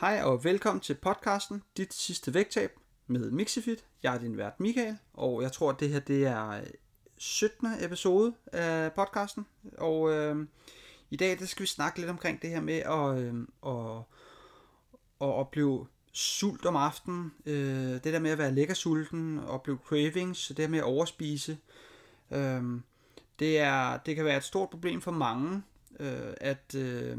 Hej og velkommen til podcasten Dit sidste vægttab med Mixifit. Jeg er din vært Michael, og jeg tror, at det her det er øh, 17. episode af podcasten. Og øh, i dag der skal vi snakke lidt omkring det her med at, øh, at, at opleve sult om aftenen. Øh, det der med at være lækker sulten, opleve cravings, det der med at overspise. Øh, det, er, det kan være et stort problem for mange, øh, at... Øh,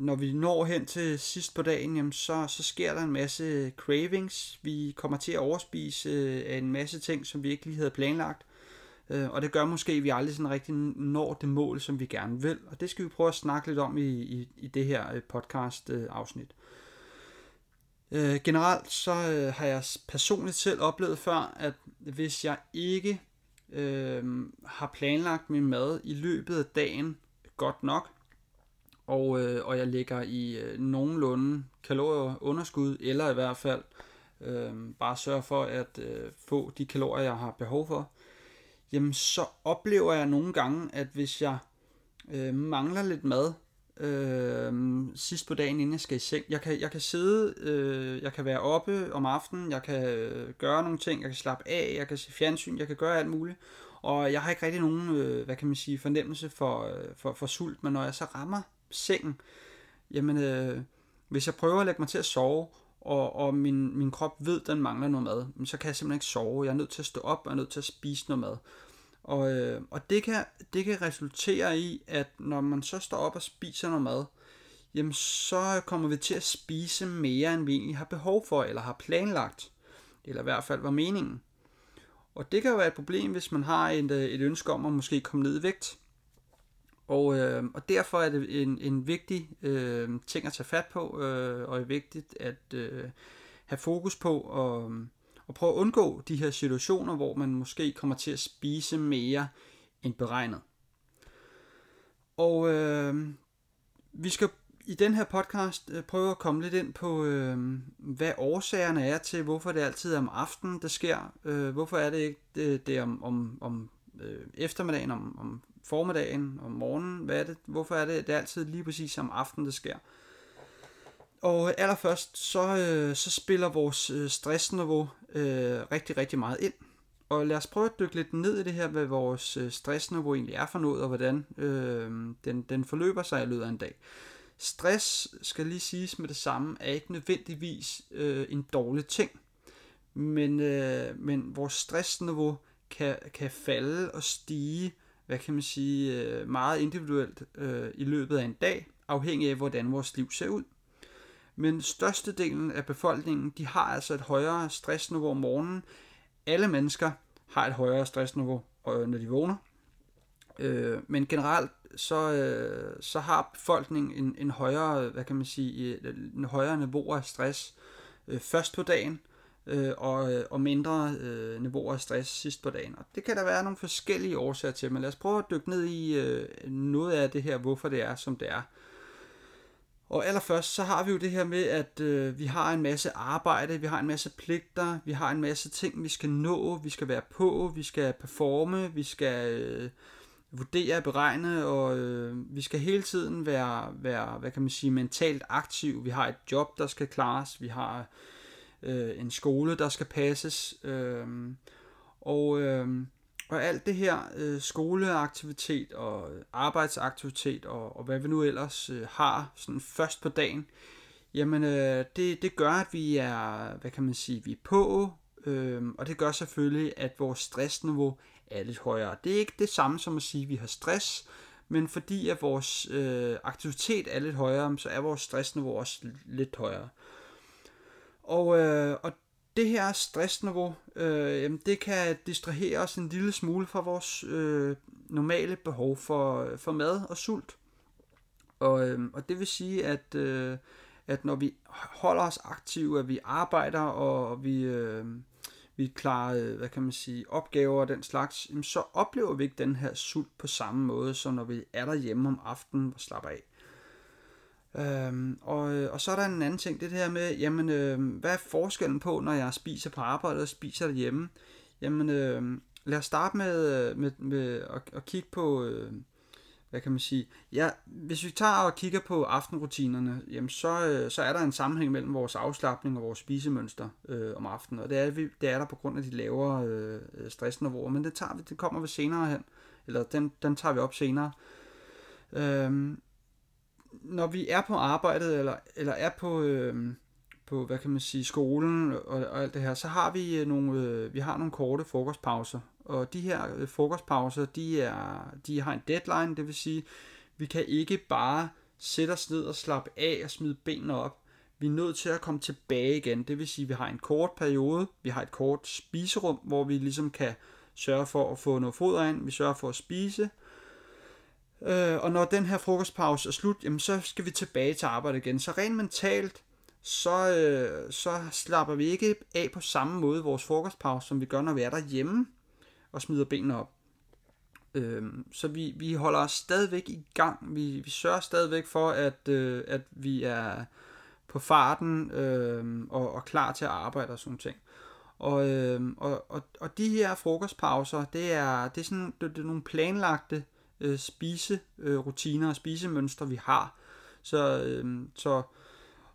når vi når hen til sidst på dagen, jamen så, så sker der en masse cravings. Vi kommer til at overspise af en masse ting, som vi ikke lige havde planlagt. Øh, og det gør måske, at vi aldrig sådan rigtig når det mål, som vi gerne vil. Og det skal vi prøve at snakke lidt om i, i, i det her øh, podcast-afsnit. generelt så har jeg personligt selv oplevet før, at hvis jeg ikke øh, har planlagt min mad i løbet af dagen godt nok, og, øh, og jeg ligger i øh, nogenlunde kalorieunderskud, eller i hvert fald øh, bare sørge for at øh, få de kalorier, jeg har behov for, jamen så oplever jeg nogle gange, at hvis jeg øh, mangler lidt mad øh, sidst på dagen, inden jeg skal i seng, jeg kan, jeg kan sidde, øh, jeg kan være oppe om aftenen, jeg kan øh, gøre nogle ting, jeg kan slappe af, jeg kan se fjernsyn, jeg kan gøre alt muligt, og jeg har ikke rigtig nogen, øh, hvad kan man sige, fornemmelse for, øh, for, for sult, men når jeg så rammer sengen, jamen øh, hvis jeg prøver at lægge mig til at sove, og, og min, min krop ved, at den mangler noget mad, så kan jeg simpelthen ikke sove. Jeg er nødt til at stå op, og jeg er nødt til at spise noget mad. Og, øh, og det, kan, det kan resultere i, at når man så står op og spiser noget mad, jamen så kommer vi til at spise mere, end vi egentlig har behov for, eller har planlagt. Eller i hvert fald var meningen. Og det kan jo være et problem, hvis man har et, øh, et ønske om at måske komme ned i vægt. Og, øh, og derfor er det en, en vigtig øh, ting at tage fat på, øh, og er vigtigt at øh, have fokus på og, og prøve at undgå de her situationer, hvor man måske kommer til at spise mere end beregnet. Og øh, vi skal i den her podcast øh, prøve at komme lidt ind på, øh, hvad årsagerne er til, hvorfor det altid er om aftenen, det sker. Øh, hvorfor er det ikke øh, det, det om, om, om øh, eftermiddagen, om, om formiddagen, om morgenen. Hvad er det? Hvorfor er det, det er altid lige præcis om aftenen, det sker? Og allerførst, så, øh, så spiller vores øh, stressniveau øh, rigtig, rigtig meget ind. Og lad os prøve at dykke lidt ned i det her, hvad vores øh, stressniveau egentlig er for noget, og hvordan øh, den, den forløber sig i løbet af en dag. Stress, skal lige siges med det samme, er ikke nødvendigvis øh, en dårlig ting. Men, øh, men vores stressniveau kan, kan falde og stige hvad kan man sige, øh, meget individuelt øh, i løbet af en dag, afhængig af, hvordan vores liv ser ud. Men størstedelen af befolkningen, de har altså et højere stressniveau om morgenen. Alle mennesker har et højere stressniveau, øh, når de vågner. Øh, men generelt så, så har befolkningen en, en højere, hvad kan man sige, en højere niveau af stress først på dagen, øh, og, øh, og mindre øh, niveauer af stress sidst på dagen. Og det kan der være nogle forskellige årsager til, men lad os prøve at dykke ned i øh, noget af det her, hvorfor det er, som det er. Og allerførst, så har vi jo det her med, at øh, vi har en masse arbejde, vi har en masse pligter, vi har en masse ting, vi skal nå, vi skal være på, vi skal performe, vi skal øh, vurdere, beregne, og øh, vi skal hele tiden være, være, hvad kan man sige, mentalt aktiv. Vi har et job, der skal klares, vi har øh, Øh, en skole, der skal passes, øh, og, øh, og alt det her øh, skoleaktivitet og arbejdsaktivitet og, og hvad vi nu ellers øh, har sådan først på dagen, jamen øh, det, det gør, at vi er, hvad kan man sige, vi er på, øh, og det gør selvfølgelig, at vores stressniveau er lidt højere. Det er ikke det samme som at sige, at vi har stress, men fordi at vores øh, aktivitet er lidt højere, så er vores stressniveau også lidt højere. Og, øh, og det her stressniveau, øh, jamen det kan distrahere os en lille smule fra vores øh, normale behov for, for mad og sult. Og, øh, og det vil sige, at, øh, at når vi holder os aktive, at vi arbejder, og vi, øh, vi klarer, hvad kan man sige, opgaver og den slags, jamen så oplever vi ikke den her sult på samme måde, som når vi er derhjemme om aftenen og slapper af. Øhm, og, øh, og så er der en anden ting, det her med, jamen, øh, hvad er forskellen på, når jeg spiser på arbejde og spiser derhjemme? Jamen, øh, lad os starte med, øh, med, med at, at kigge på, øh, hvad kan man sige, ja, hvis vi tager og kigger på aftenrutinerne, jamen så, øh, så er der en sammenhæng mellem vores afslappning og vores spisemønster øh, om aftenen, og det er, det er der på grund af de lavere øh, stressniveauer, men det, tager vi, det kommer vi senere hen, eller den, den tager vi op senere. Øhm, når vi er på arbejdet, eller, eller er på, øh, på, hvad kan man sige, skolen og, og alt det her, så har vi øh, nogle, øh, vi har nogle korte frokostpauser. Og de her øh, frokostpauser, de, er, de har en deadline, det vil sige, vi kan ikke bare sætte os ned og slappe af og smide benene op. Vi er nødt til at komme tilbage igen. Det vil sige, at vi har en kort periode, vi har et kort spiserum, hvor vi ligesom kan sørge for at få noget foder ind, vi sørger for at spise, Øh, og når den her frokostpause er slut, jamen, så skal vi tilbage til arbejde igen. Så rent mentalt, så, øh, så slapper vi ikke af på samme måde vores frokostpause, som vi gør, når vi er derhjemme og smider benene op. Øh, så vi, vi holder os stadigvæk i gang. Vi, vi sørger stadigvæk for, at, øh, at vi er på farten øh, og, og klar til at arbejde og sådan ting. Og, øh, og, og, og de her frokostpauser, det er, det er, sådan, det, det er nogle planlagte øh, spiserutiner og spisemønstre, vi har. Så, øh, så,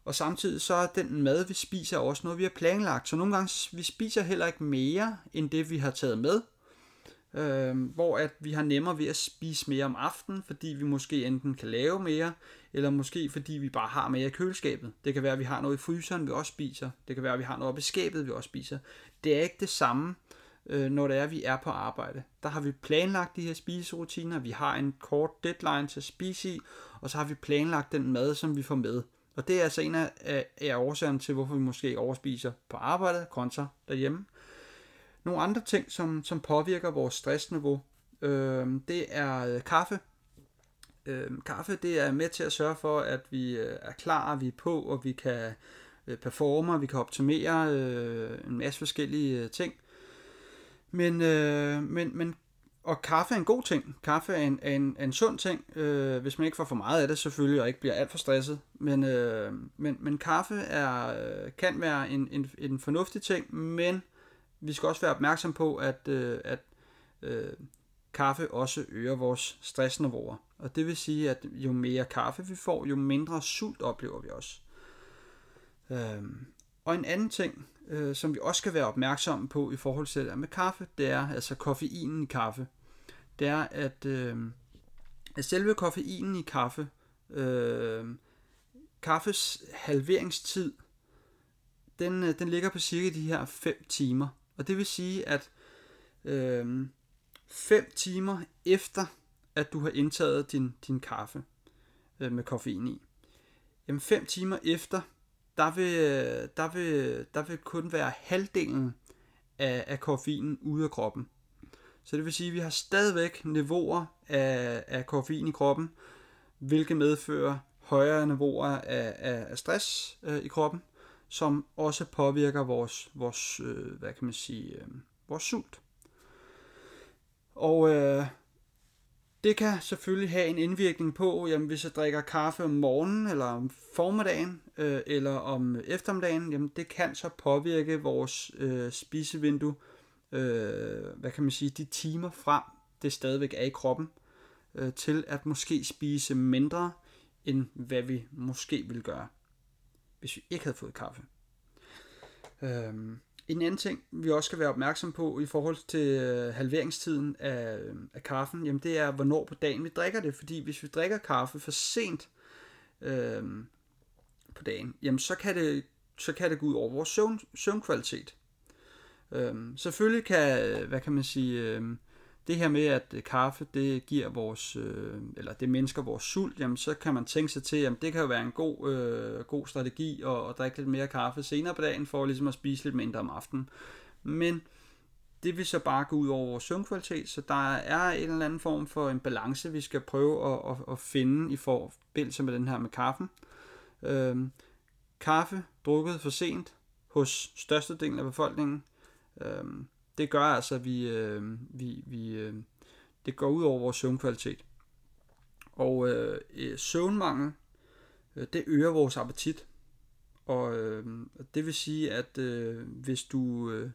og samtidig så er den mad, vi spiser, også noget, vi har planlagt. Så nogle gange, vi spiser heller ikke mere, end det, vi har taget med. Øh, hvor at vi har nemmere ved at spise mere om aftenen, fordi vi måske enten kan lave mere, eller måske fordi vi bare har mere i køleskabet. Det kan være, at vi har noget i fryseren, vi også spiser. Det kan være, at vi har noget oppe i skabet, vi også spiser. Det er ikke det samme, øh, når det er, at vi er på arbejde. Der har vi planlagt de her spiserutiner, vi har en kort deadline til at spise i, og så har vi planlagt den mad, som vi får med. Og det er altså en af, af årsagerne til, hvorfor vi måske overspiser på arbejdet kontra derhjemme. Nogle andre ting, som, som påvirker vores stressniveau, øh, det er øh, kaffe. Øh, kaffe det er med til at sørge for, at vi øh, er klar, vi er på, og vi kan øh, performe, vi kan optimere øh, en masse forskellige øh, ting. Men, øh, men, men og kaffe er en god ting. Kaffe er en, er en, er en sund ting, øh, hvis man ikke får for meget af det selvfølgelig, og ikke bliver alt for stresset. Men, øh, men, men kaffe er, øh, kan være en, en, en fornuftig ting, men vi skal også være opmærksom på, at, øh, at øh, kaffe også øger vores stressniveauer. Og det vil sige, at jo mere kaffe vi får, jo mindre sult oplever vi også. Øh, og en anden ting, øh, som vi også skal være opmærksomme på i forhold til det med kaffe, det er altså koffeinen i kaffe. Det er, at, øh, at selve koffeinen i kaffe, øh, kaffes halveringstid, den, øh, den ligger på cirka de her 5 timer. Og det vil sige, at 5 øh, timer efter, at du har indtaget din, din kaffe øh, med koffein i, jamen 5 timer efter, der vil, der vil, der vil kun være halvdelen af, af koffeinen ude af kroppen. Så det vil sige, at vi har stadigvæk niveauer af, af koffein i kroppen, hvilket medfører højere niveauer af, af, af stress øh, i kroppen, som også påvirker vores, vores øh, hvad kan man sige, øh, vores sult. Og øh, det kan selvfølgelig have en indvirkning på, jamen hvis jeg drikker kaffe om morgenen, eller om formiddagen, øh, eller om eftermiddagen, jamen det kan så påvirke vores øh, spisevindue, øh, hvad kan man sige, de timer frem, det stadigvæk er i kroppen, øh, til at måske spise mindre, end hvad vi måske ville gøre, hvis vi ikke havde fået kaffe. Øh, en anden ting, vi også skal være opmærksom på i forhold til øh, halveringstiden af, øh, af kaffen, jamen det er, hvornår på dagen vi drikker det. Fordi hvis vi drikker kaffe for sent øh, på dagen, jamen så kan det, så kan det gå ud over vores søvn, søvnkvalitet. Øh, selvfølgelig kan, hvad kan man sige, øh, det her med, at kaffe, det giver vores, øh, eller det mindsker vores sult, jamen så kan man tænke sig til, jamen det kan jo være en god, øh, god strategi at, at drikke lidt mere kaffe senere på dagen, for ligesom at spise lidt mindre om aftenen. Men det vil så bare gå ud over vores søvnkvalitet, så der er en eller anden form for en balance, vi skal prøve at, at, at finde i forbindelse med den her med kaffen. Øhm, kaffe drukket for sent hos størstedelen af befolkningen. Øhm, det gør altså, at vi, øh, vi, vi øh, det går ud over vores søvnkvalitet. Og øh, øh søvnmangel, øh, det øger vores appetit. Og øh, det vil sige, at øh, hvis du øh,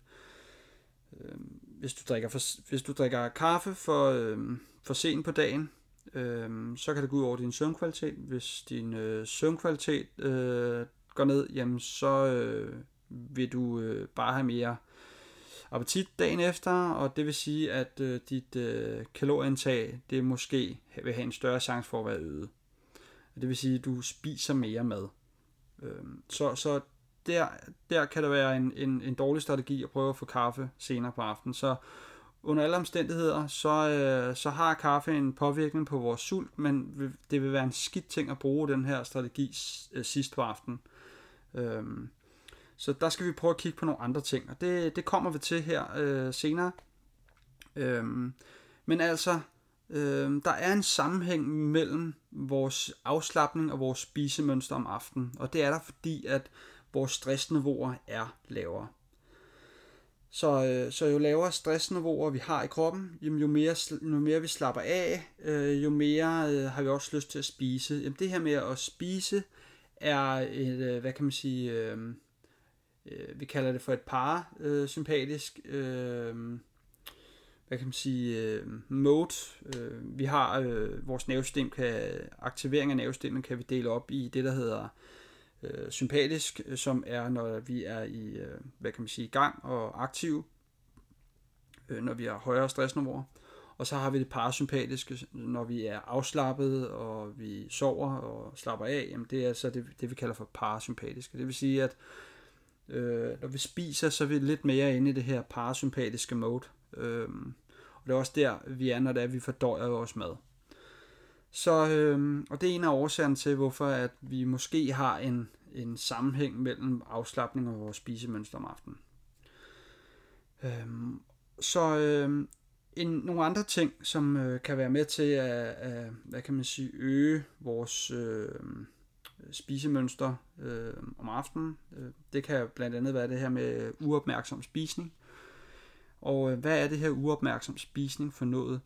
øh, hvis du drikker for, hvis du drikker kaffe for, øh, for sent på dagen, øh, så kan det gå ud over din søvnkvalitet. Hvis din øh, søvnkvalitet øh, går ned, jamen så øh, vil du øh, bare have mere appetit dagen efter, og det vil sige, at øh, dit øh, kalorieindtag, det måske vil have en større chance for at være øget. Det vil sige, at du spiser mere mad. Øh, så, så der, der kan det være en, en, en dårlig strategi at prøve at få kaffe senere på aftenen. Så under alle omstændigheder, så, øh, så har kaffe en påvirkning på vores sult, men det vil være en skidt ting at bruge den her strategi øh, sidst på aftenen. Øh, så der skal vi prøve at kigge på nogle andre ting, og det, det kommer vi til her øh, senere. Øhm, men altså, øh, der er en sammenhæng mellem vores afslappning og vores spisemønster om aftenen, og det er der fordi, at vores stressniveauer er lavere. Så, øh, så jo lavere stressniveauer vi har i kroppen, jo mere, jo mere vi slapper af, øh, jo mere øh, har vi også lyst til at spise. Jamen, det her med at spise er et, øh, hvad kan man sige, øh, øh, vi kalder det for et parasympatisk, øh, øh, hvad kan man sige, øh, mode. Øh, vi har øh, vores nervesystem, kan, aktivering af nervesystemet kan vi dele op i det, der hedder øh, sympatisk, øh, som er, når vi er i, øh, hvad kan man sige, gang og aktiv, øh, når vi har højere stressniveauer. Og så har vi det parasympatiske, når vi er afslappet, og vi sover og slapper af. Jamen det er så det, det, vi kalder for parasympatiske. Det vil sige, at Øh, Øh, når vi spiser, så er vi lidt mere inde i det her parasympatiske mode. Øh, og det er også der, vi er, når det er, vi fordøjer vores mad. Så, øh, og det er en af årsagerne til, hvorfor at vi måske har en, en sammenhæng mellem afslappning og vores spisemønster om aftenen. Øh, så øh, en, nogle andre ting, som øh, kan være med til at, at hvad kan man sige, øge vores øh, Øh, spisemønster øh, om aftenen. Øh, det kan blandt andet være det her med uopmærksom spisning. Og øh, hvad er det her uopmærksom spisning for noget?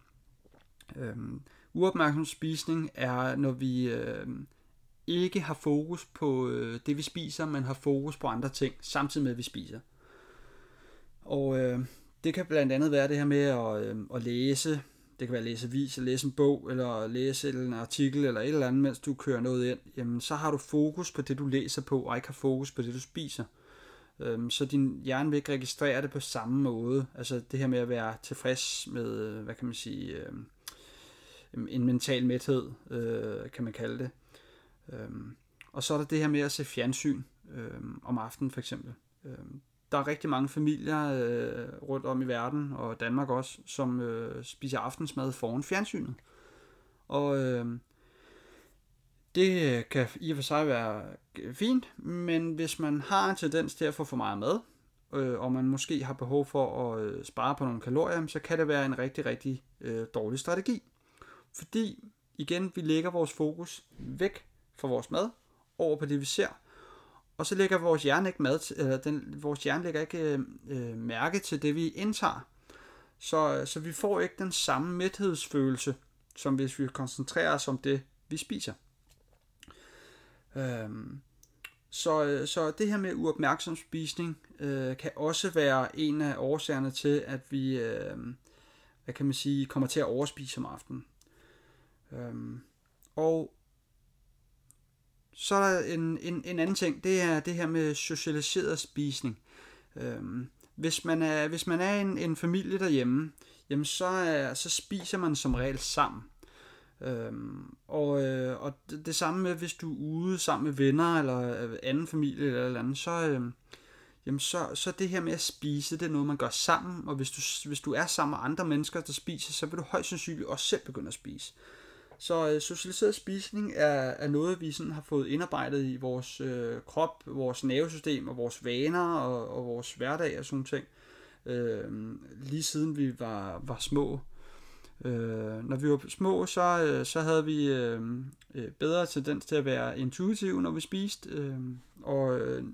Øh, uopmærksom spisning er, når vi øh, ikke har fokus på øh, det, vi spiser, men har fokus på andre ting, samtidig med, at vi spiser. Og øh, det kan blandt andet være det her med at, øh, at læse, det kan være at læse avis, at læse en bog, eller læse en artikel, eller et eller andet, mens du kører noget ind, jamen så har du fokus på det, du læser på, og ikke har fokus på det, du spiser. Øhm, så din hjerne vil ikke registrere det på samme måde. Altså det her med at være tilfreds med, øh, hvad kan man sige, øhm, en mental mæthed, øh, kan man kalde det. Øhm, og så er der det her med at se fjernsyn øhm, om aftenen for eksempel øhm, der er rigtig mange familier øh, rundt om i verden, og Danmark også, som øh, spiser aftensmad foran fjernsynet. Og øh, det øh, kan i og for sig være øh, fint, men hvis man har en tendens til at få for meget mad, øh, og man måske har behov for at øh, spare på nogle kalorier, så kan det være en rigtig, rigtig øh, dårlig strategi. Fordi, igen, vi lægger vores fokus væk fra vores mad, over på det, vi ser, og så lægger vores hjerne ikke mad, eller øh, den, vores hjerne lægger ikke øh, øh, mærke til det, vi indtager. Så, øh, så vi får ikke den samme mæthedsfølelse, som hvis vi koncentrerer os om det, vi spiser. Øhm, så, øh, så det her med uopmærksom spisning øh, kan også være en af årsagerne til, at vi øh, hvad kan man sige, kommer til at overspise om aftenen. Øhm, og så er der en, en, en anden ting, det er det her med socialiseret spisning. Øhm, hvis man er, hvis man er en, en familie derhjemme, jamen så, er, så spiser man som regel sammen. Øhm, og, øh, og det, det samme med, hvis du er ude sammen med venner eller øh, anden familie eller eller andet, så, øh, jamen så, så det her med at spise, det er noget, man gør sammen. Og hvis du, hvis du er sammen med andre mennesker, der spiser, så vil du højst sandsynligt også selv begynde at spise. Så øh, socialiseret spisning er, er noget, vi sådan har fået indarbejdet i vores øh, krop, vores nervesystem og vores vaner og, og vores hverdag og sådan ting. Øh, lige siden vi var, var små. Øh, når vi var små, så, øh, så havde vi øh, øh, bedre tendens til at være intuitive, når vi spiste. Øh, og øh,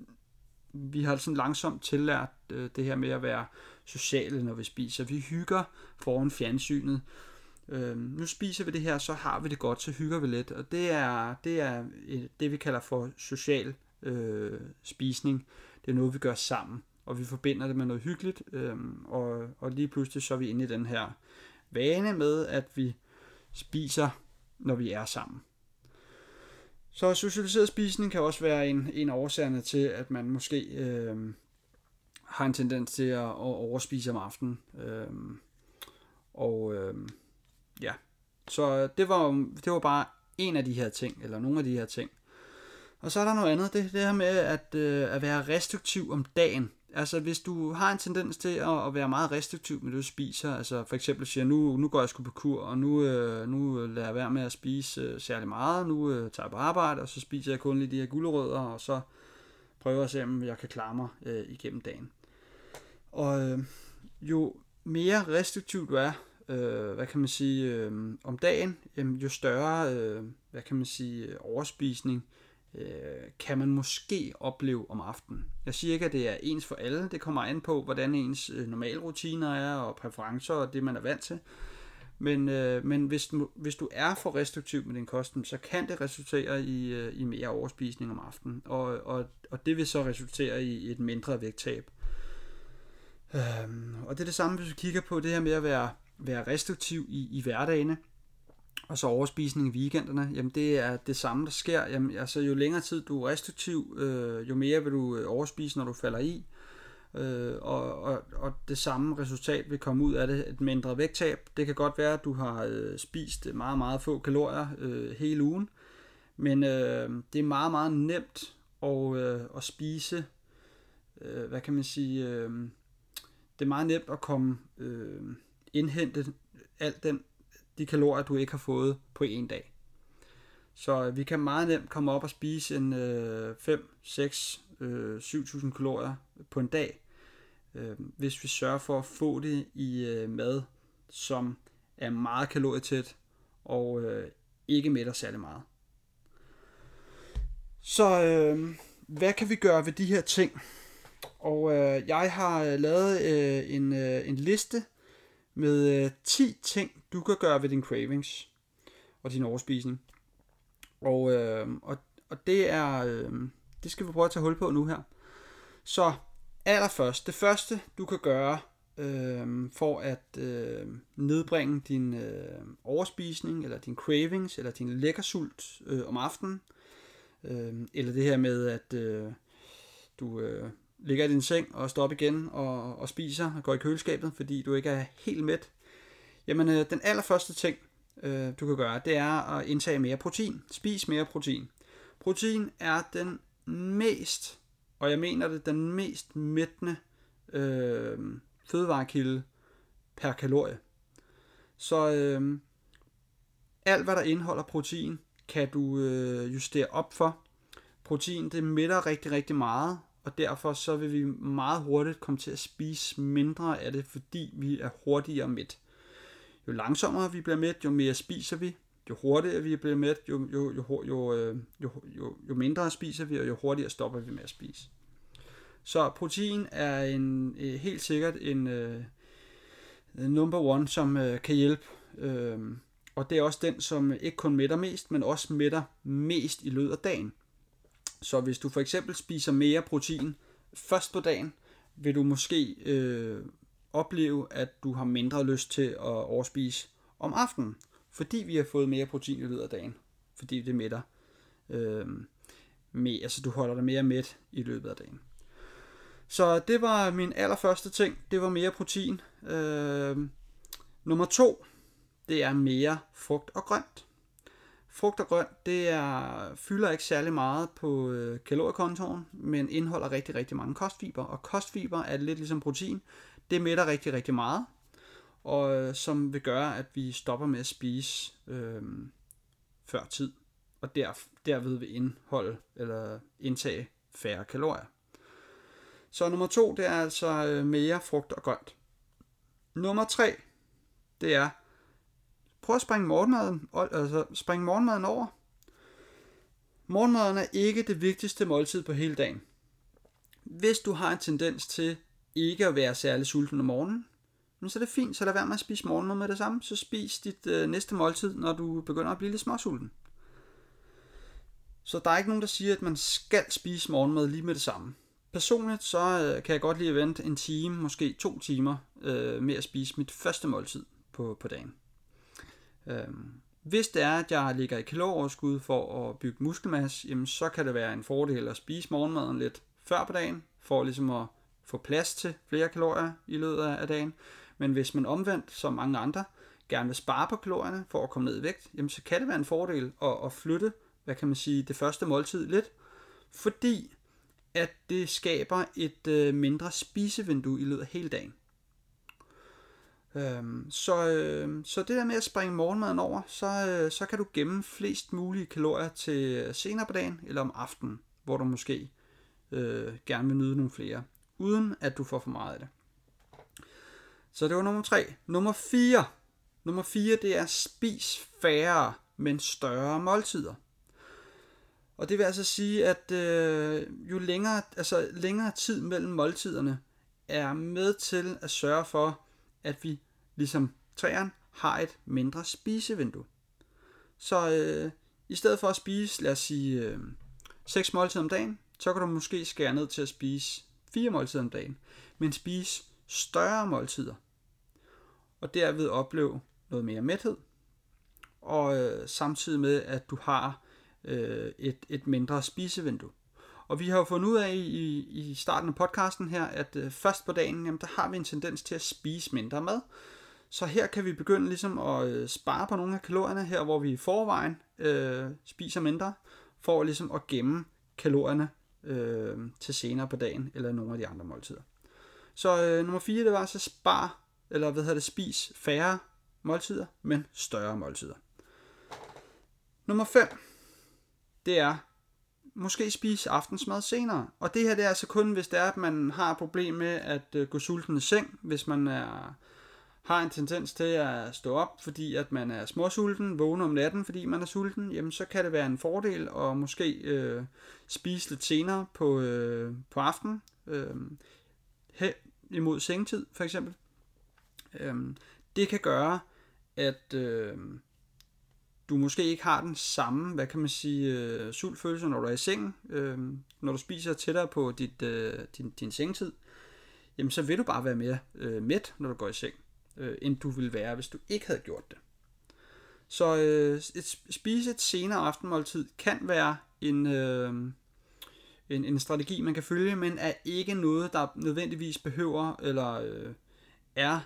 vi har sådan langsomt tillært øh, det her med at være sociale, når vi spiser. Vi hygger foran fjernsynet øh, øh, nu spiser vi det her, så har vi det godt, så hygger vi lidt. Og det er det, er det vi kalder for social øh, spisning. Det er noget, vi gør sammen, og vi forbinder det med noget hyggeligt. Øh, og, og lige pludselig så er vi inde i den her vane med, at vi spiser når vi er sammen. Så socialiseret spisning kan også være en, en af årsagerne til, at man måske øh, har en tendens til at, at overspise om aftenen. Øh, og øh, ja, så øh, det var, det var bare en af de her ting, eller nogle af de her ting. Og så er der noget andet, det, det her med at, øh, at være restriktiv om dagen. Altså hvis du har en tendens til at, at være meget restriktiv med det, du spiser, altså for eksempel siger, nu, nu går jeg sgu på kur, og nu, øh, nu øh, lader jeg være med at spise øh, særlig meget, nu øh, tager jeg på arbejde, og så spiser jeg kun lige de her gulerødder, og så prøver at se, om jeg kan klare mig øh, igennem dagen. Og øh, jo mere restriktiv du er, øh, hvad kan man sige, øh, om dagen, jamen, jo større, øh, hvad kan man sige, overspisning, øh, kan man måske opleve om aftenen. Jeg siger ikke, at det er ens for alle. Det kommer an på, hvordan ens øh, normale rutiner er, og præferencer, og det, man er vant til. Men, øh, men hvis, du, hvis du er for restriktiv med din kosten, så kan det resultere i, øh, i mere overspisning om aftenen. Og, og, og det vil så resultere i et mindre vægttab. Øhm, og det er det samme, hvis vi kigger på det her med at være, være restriktiv i, i hverdagene og så overspisning i weekenderne, jamen det er det samme, der sker. Jamen, altså, jo længere tid du er restriktiv, øh, jo mere vil du øh, overspise, når du falder i. Øh, og, og, og det samme resultat vil komme ud af det, et mindre vægttab. Det kan godt være, at du har øh, spist meget, meget få kalorier øh, hele ugen, men øh, det er meget, meget nemt at, øh, at spise, øh, hvad kan man sige, øh, det er meget nemt at komme øh, indhente alt den de kalorier, du ikke har fået på en dag. Så øh, vi kan meget nemt komme op og spise en øh, 5, 6, øh, 7.000 kalorier på en dag, øh, hvis vi sørger for at få det i øh, mad, som er meget kalorietæt og øh, ikke mætter særlig meget. Så øh, hvad kan vi gøre ved de her ting? Og øh, jeg har øh, lavet øh, en, øh, en liste med øh, 10 ting, du kan gøre ved din cravings og din overspisning. Og, øh, og, og det er øh, det skal vi prøve at tage hul på nu her. Så allerførst, det første du kan gøre øh, for at øh, nedbringe din øh, overspisning, eller din cravings, eller din lækkersult øh, om aftenen, øh, eller det her med, at øh, du øh, ligger i din seng og står op igen og, og spiser og går i køleskabet, fordi du ikke er helt mæt, Jamen, øh, den allerførste ting, øh, du kan gøre, det er at indtage mere protein. Spis mere protein. Protein er den mest, og jeg mener det, den mest mættende øh, fødevarekilde per kalorie. Så øh, alt, hvad der indeholder protein, kan du øh, justere op for. Protein, det mætter rigtig, rigtig meget, og derfor så vil vi meget hurtigt komme til at spise mindre af det, fordi vi er hurtigere mæt jo langsommere vi bliver mæt, jo mere spiser vi. Jo hurtigere vi bliver mæt, jo, jo, jo, jo, jo, øh, jo, jo mindre spiser vi, og jo hurtigere stopper vi med at spise. Så protein er en, øh, helt sikkert en uh, number one, som uh, kan hjælpe. Uh, og det er også den, som ikke kun mætter mest, men også mætter mest i løbet af dagen. Så hvis du for eksempel spiser mere protein først på dagen, vil du måske øh, opleve, at du har mindre lyst til at overspise om aftenen, fordi vi har fået mere protein i løbet af dagen, fordi det mætter. Øh, med, altså du holder dig mere mæt i løbet af dagen. Så det var min allerførste ting, det var mere protein. Øh, nummer to, det er mere frugt og grønt. Frugt og grønt, det er, fylder ikke særlig meget på øh, kaloriekontoen, men indeholder rigtig, rigtig mange kostfiber. Og kostfiber er lidt ligesom protein. Det mætter rigtig, rigtig meget, og øh, som vil gøre, at vi stopper med at spise øh, før tid, og der, derved vil indholde eller indtage færre kalorier. Så nummer to, det er altså øh, mere frugt og grønt. Nummer tre, det er, prøv at springe morgenmaden, altså springe morgenmaden over. Morgenmaden er ikke det vigtigste måltid på hele dagen. Hvis du har en tendens til ikke at være særlig sulten om morgenen, men så er det fint, så lad være med at spise morgenmad med det samme. Så spis dit øh, næste måltid, når du begynder at blive lidt småsulten. Så der er ikke nogen, der siger, at man skal spise morgenmad lige med det samme. Personligt så øh, kan jeg godt lide at vente en time, måske to timer, øh, med at spise mit første måltid på, på dagen. Øhm, Hvis det er, at jeg ligger i kalorieoverskud for at bygge muskelmasse, jamen så kan det være en fordel at spise morgenmaden lidt før på dagen, for ligesom at få plads til flere kalorier i løbet af dagen. Men hvis man omvendt, som mange andre, gerne vil spare på kalorierne for at komme ned i vægt, jamen så kan det være en fordel at, at flytte, hvad kan man sige, det første måltid lidt, fordi at det skaber et øh, mindre spisevindue i løbet af hele dagen. Øhm, så, øh, så det der med at springe morgenmaden over, så, øh, så kan du gemme flest mulige kalorier til øh, senere på dagen eller om aftenen, hvor du måske øh, gerne vil nyde nogle flere, uden at du får for meget af det. Så det var nummer 3. Nummer 4. Nummer 4, det er spis færre, men større måltider. Og det vil altså sige, at øh, jo længere, altså længere tid mellem måltiderne er med til at sørge for, at vi, ligesom træerne, har et mindre spisevindue. Så øh, i stedet for at spise, lad os sige, øh, 6 måltider om dagen, så kan du måske skære ned til at spise 4 måltider om dagen, men spise større måltider. Og derved opleve noget mere mæthed, og øh, samtidig med, at du har øh, et, et mindre spisevindue. Og vi har jo fundet ud af i, i starten af podcasten her, at øh, først på dagen, jamen, der har vi en tendens til at spise mindre mad. Så her kan vi begynde ligesom at øh, spare på nogle af kalorierne her, hvor vi i forvejen øh, spiser mindre, for ligesom at gemme kalorierne øh, til senere på dagen, eller nogle af de andre måltider. Så øh, nummer 4, det var så spar, eller hvad hedder det, spis færre måltider, men større måltider. Nummer 5, det er måske spise aftensmad senere. Og det her det er altså kun, hvis det er, at man har et problem med at øh, gå sulten i seng, hvis man er, har en tendens til at stå op, fordi at man er småsulten, vågne om natten, fordi man er sulten, jamen så kan det være en fordel at måske øh, spise lidt senere på, øh, på aftenen, øh, hen imod sengetid for eksempel. Øh, det kan gøre, at... Øh, du måske ikke har den samme, hvad kan man sige, øh, sultfølelse, når du er i sengen, øh, når du spiser tættere på dit, øh, din, din sengetid, jamen så vil du bare være mere øh, mæt, når du går i seng, øh, end du ville være, hvis du ikke havde gjort det. Så øh, et, spise et senere aftenmåltid kan være en, øh, en, en strategi, man kan følge, men er ikke noget, der nødvendigvis behøver eller øh, er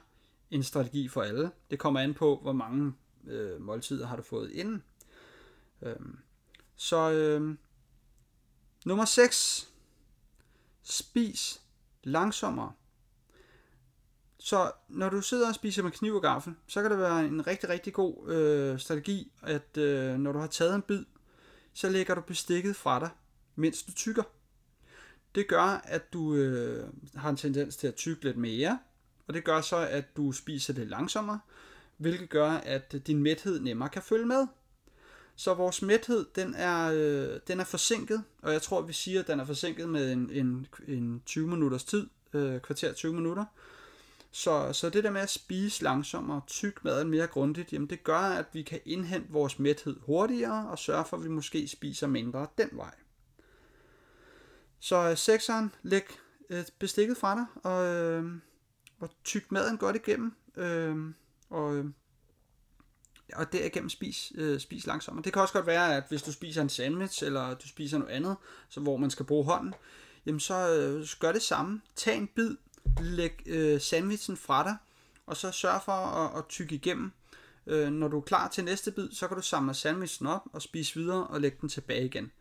en strategi for alle. Det kommer an på, hvor mange øh, måltider har du fået inden. Øhm, så øh, nummer 6. Spis langsommere. Så når du sidder og spiser med kniv og gaffel, så kan det være en rigtig, rigtig god øh, strategi, at øh, når du har taget en bid, så lægger du bestikket fra dig, mens du tykker. Det gør, at du øh, har en tendens til at tykke lidt mere, og det gør så, at du spiser det langsommere, hvilket gør, at din mæthed nemmere kan følge med. Så vores mæthed, den er, øh, den er forsinket, og jeg tror, vi siger, at den er forsinket med en, en, en 20 minutters tid, øh, kvarter 20 minutter. Så, så det der med at spise langsommere tyk maden mere grundigt, jamen det gør, at vi kan indhente vores mæthed hurtigere og sørge for, at vi måske spiser mindre den vej. Så øh, sekseren, læg øh, bestikket fra dig, og, øh, og tyk maden godt igennem. Øh, og, øh, og derigennem spis, øh, spis langsommere. Det kan også godt være, at hvis du spiser en sandwich, eller du spiser noget andet, så hvor man skal bruge hånden, jamen så øh, gør det samme. Tag en bid, læg øh, sandwichen fra dig, og så sørg for at, at tykke igennem. Øh, når du er klar til næste bid, så kan du samle sandwichen op og spise videre og lægge den tilbage igen.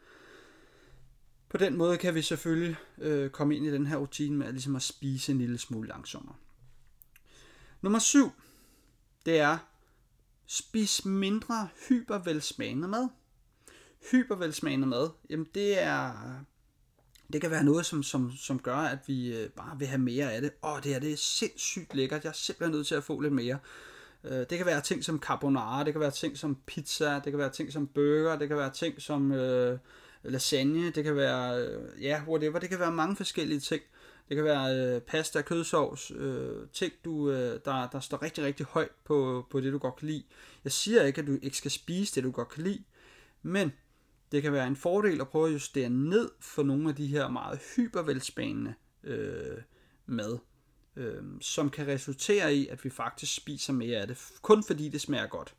På den måde kan vi selvfølgelig øh, komme ind i den her rutine med at, ligesom at spise en lille smule langsommere. Nummer 7 det er, spis mindre hypervelsmagende mad. Hypervelsmagende mad, jamen det er, det kan være noget, som, som, som gør, at vi øh, bare vil have mere af det. Åh, det her det er sindssygt lækkert, jeg er simpelthen nødt til at få lidt mere. Øh, det kan være ting som carbonara, det kan være ting som pizza, det kan være ting som burger, det kan være ting som øh, lasagne, det kan være, øh, ja, whatever, det kan være mange forskellige ting. Det kan være øh, pasta, kødsovs, øh, ting, du, øh, der, der står rigtig, rigtig højt på, på det, du godt kan lide. Jeg siger ikke, at du ikke skal spise det, du godt kan lide, men det kan være en fordel at prøve at justere ned for nogle af de her meget hypervelsbanende øh, mad, øh, som kan resultere i, at vi faktisk spiser mere af det, kun fordi det smager godt.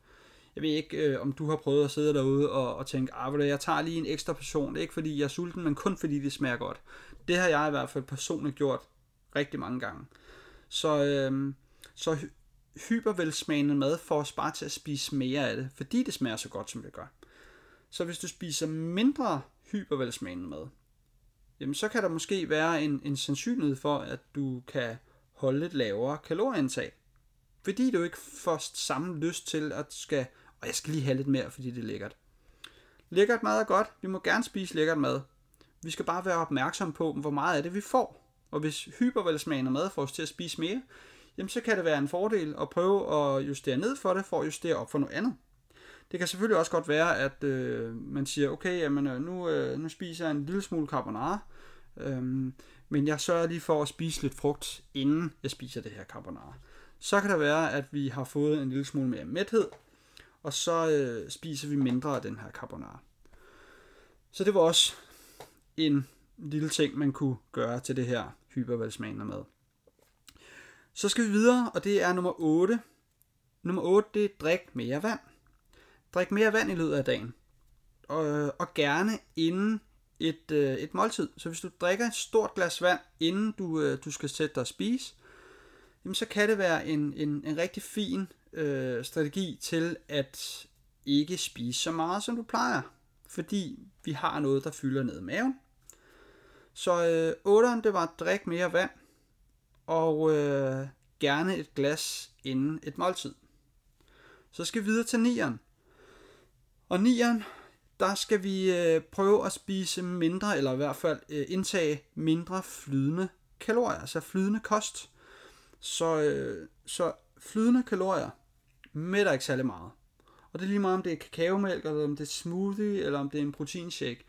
Jeg ved ikke, øh, om du har prøvet at sidde derude og, og tænke, ah, jeg tager lige en ekstra portion. Ikke fordi jeg er sulten, men kun fordi det smager godt. Det har jeg i hvert fald personligt gjort rigtig mange gange. Så, øh, så hypervelsmagende mad får os bare til at spise mere af det, fordi det smager så godt, som det gør. Så hvis du spiser mindre hypervelsmagende mad, jamen så kan der måske være en, en sandsynlighed for, at du kan holde et lavere kalorieindtag. Fordi du ikke får samme lyst til at skal, og jeg skal lige have lidt mere, fordi det er lækkert. Lækkert mad er godt. Vi må gerne spise lækkert mad. Vi skal bare være opmærksom på, hvor meget af det vi får. Og hvis hypervelsmagende mad får os til at spise mere, jamen så kan det være en fordel at prøve at justere ned for det, for at justere op for noget andet. Det kan selvfølgelig også godt være, at øh, man siger, okay, jamen, øh, nu, øh, nu spiser jeg en lille smule carbonara, øhm, men jeg sørger lige for at spise lidt frugt, inden jeg spiser det her carbonara. Så kan det være, at vi har fået en lille smule mere mæthed, og så øh, spiser vi mindre af den her carbonara. Så det var også en lille ting, man kunne gøre til det her hypervalgsmagende mad. Så skal vi videre, og det er nummer 8. Nummer 8, det er drik mere vand. Drik mere vand i løbet af dagen. Og, og gerne inden et, øh, et måltid. Så hvis du drikker et stort glas vand, inden du, øh, du skal sætte dig og spise, jamen så kan det være en, en, en rigtig fin øh, strategi til at ikke spise så meget, som du plejer. Fordi vi har noget, der fylder ned i maven. Så øh, 8'eren, det var at drikke mere vand, og øh, gerne et glas inden et måltid. Så skal vi videre til 9'eren. Og 9'eren, der skal vi øh, prøve at spise mindre, eller i hvert fald øh, indtage mindre flydende kalorier, altså flydende kost. Så, øh, så flydende kalorier mætter ikke særlig meget. Og det er lige meget, om det er kakaomælk, eller om det er smoothie, eller om det er en proteinshake.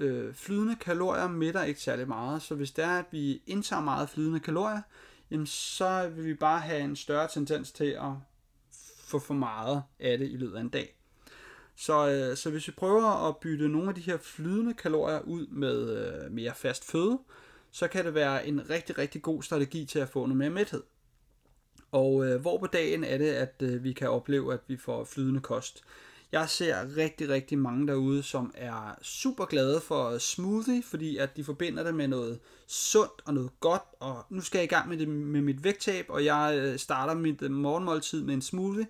Øh, flydende kalorier mætter ikke særlig meget, så hvis det er, at vi indtager meget flydende kalorier, jamen så vil vi bare have en større tendens til at få for meget af det i løbet af en dag. Så, øh, så hvis vi prøver at bytte nogle af de her flydende kalorier ud med øh, mere fast føde, så kan det være en rigtig, rigtig god strategi til at få noget mere mæthed. Og øh, hvor på dagen er det, at øh, vi kan opleve, at vi får flydende kost. Jeg ser rigtig, rigtig mange derude, som er super glade for smoothie, fordi at de forbinder det med noget sundt og noget godt, og nu skal jeg i gang med det med mit vægttab, og jeg øh, starter mit øh, morgenmåltid med en smoothie.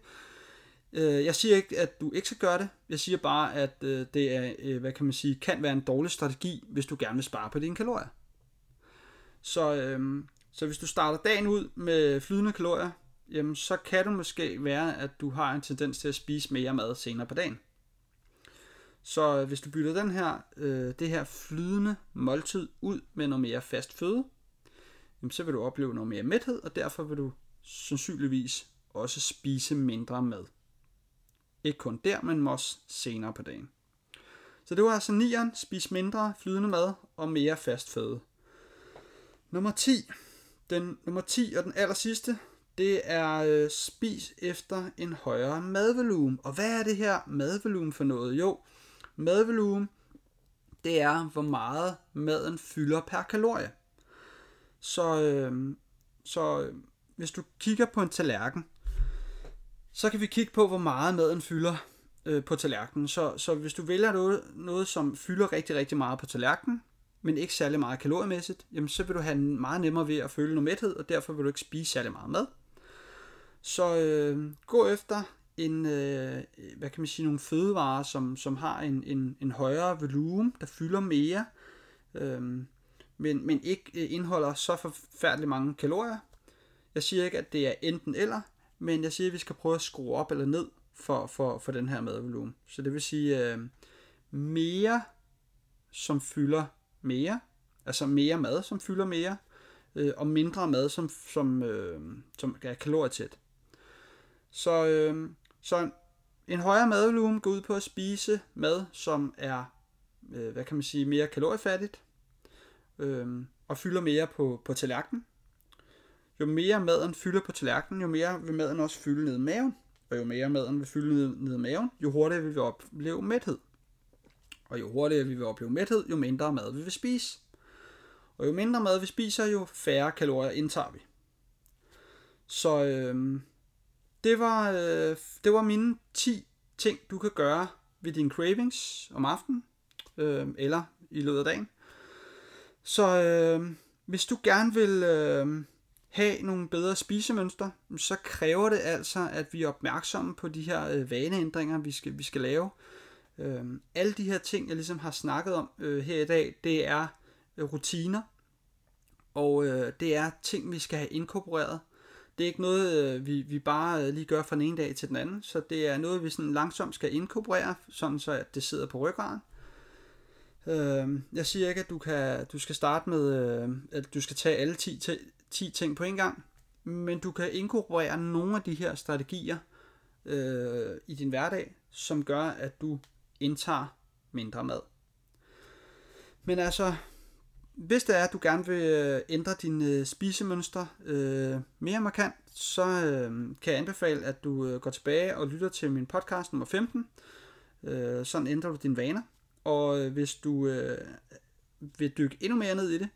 Øh, jeg siger ikke, at du ikke skal gøre det. Jeg siger bare, at det er, hvad kan man sige, kan være en dårlig strategi, hvis du gerne vil spare på dine kalorier. Så, øhm, så hvis du starter dagen ud med flydende kalorier, jamen så kan det måske være, at du har en tendens til at spise mere mad senere på dagen. Så øh, hvis du bytter den her, øh, det her flydende måltid ud med noget mere fast føde, jamen så vil du opleve noget mere mæthed, og derfor vil du sandsynligvis også spise mindre mad. Ikke kun der, men også senere på dagen. Så det var altså 9'eren, spis mindre flydende mad og mere fast føde. Nummer 10. Den nummer 10 og den aller sidste, det er øh, spis efter en højere madvolumen. Og hvad er det her madvolumen for noget? Jo, madvolumen, det er, hvor meget maden fylder per kalorie. Så, øh, så øh, hvis du kigger på en tallerken, så kan vi kigge på, hvor meget maden fylder øh, på tallerkenen. Så, så hvis du vælger noget, noget, som fylder rigtig, rigtig meget på tallerkenen, men ikke særlig meget kaloriemæssigt, jamen så vil du have meget nemmere ved at føle noget mæthed, og derfor vil du ikke spise særlig meget mad. Så øh, gå efter en, øh, hvad kan man sige, nogle fødevarer, som, som har en, en, en højere volumen, der fylder mere, øh, men, men ikke øh, indeholder så forfærdeligt mange kalorier. Jeg siger ikke, at det er enten eller, men jeg siger, at vi skal prøve at skrue op eller ned for, for, for den her madvolumen. Så det vil sige øh, mere, som fylder mere, altså mere mad, som fylder mere, øh, og mindre mad, som, som, øh, som er kalorietæt. Så, øh, så en højere madvolumen går ud på at spise mad, som er, øh, hvad kan man sige, mere kaloriefattigt, øh, og fylder mere på, på tallerkenen. Jo mere maden fylder på tallerkenen, jo mere vil maden også fylde ned i maven. Og jo mere maden vil fylde ned, ned i maven, jo hurtigere vil vi opleve mæthed. Og jo hurtigere vi vil opleve mæthed, jo mindre mad vi vil spise. Og jo mindre mad vi spiser, jo færre kalorier indtager vi. Så øh, det, var, øh, det var mine 10 ting, du kan gøre ved dine cravings om aftenen, øh, eller i løbet af dagen. Så øh, hvis du gerne vil øh, have nogle bedre spisemønstre, så kræver det altså, at vi er opmærksomme på de her øh, vaneændringer, vi skal, vi skal lave. Øh, alle de her ting, jeg ligesom har snakket om øh, her i dag, det er øh, rutiner, og øh, det er ting, vi skal have inkorporeret. Det er ikke noget, øh, vi, vi bare øh, lige gør fra den ene dag til den anden, så det er noget, vi sådan langsomt skal inkorporere, sådan så at det sidder på ryggraden. Øh, jeg siger ikke, at du, kan, du skal starte med, øh, at du skal tage alle 10, 10 ting på en gang, men du kan inkorporere nogle af de her strategier øh, i din hverdag, som gør, at du indtager mindre mad. Men altså, hvis det er, at du gerne vil øh, ændre dine øh, spisemønstre øh, mere markant, så øh, kan jeg anbefale, at du øh, går tilbage og lytter til min podcast nummer 15. Øh, sådan ændrer du dine vaner. Og øh, hvis du øh, vil dykke endnu mere ned i det,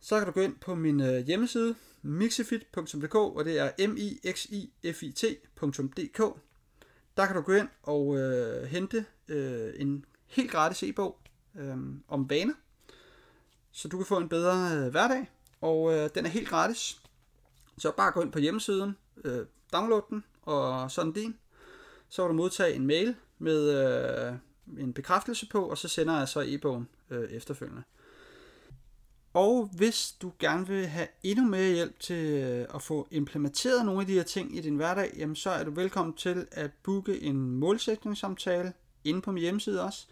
så kan du gå ind på min øh, hjemmeside mixifit.dk, og det er m i x i f i t.dk. Der kan du gå ind og øh, hente øh, en helt gratis e-bog øh, om vaner, så du kan få en bedre øh, hverdag, og øh, den er helt gratis. Så bare gå ind på hjemmesiden, øh, download den, og sådan din. Så vil du modtage en mail med øh, en bekræftelse på, og så sender jeg så e-bogen øh, efterfølgende. Og hvis du gerne vil have endnu mere hjælp til øh, at få implementeret nogle af de her ting i din hverdag, jamen så er du velkommen til at booke en målsætningssamtale inde på min hjemmeside også.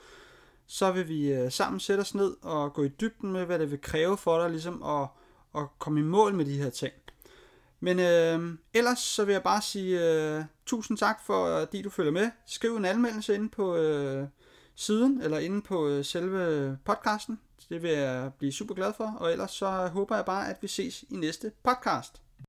Så vil vi øh, sammen sætte os ned og gå i dybden med, hvad det vil kræve for dig ligesom at, at komme i mål med de her ting. Men øh, ellers så vil jeg bare sige øh, tusind tak for, øh, at du følger med. Skriv en anmeldelse inde på øh, siden, eller inde på øh, selve podcasten. Det vil jeg blive super glad for, og ellers så håber jeg bare, at vi ses i næste podcast.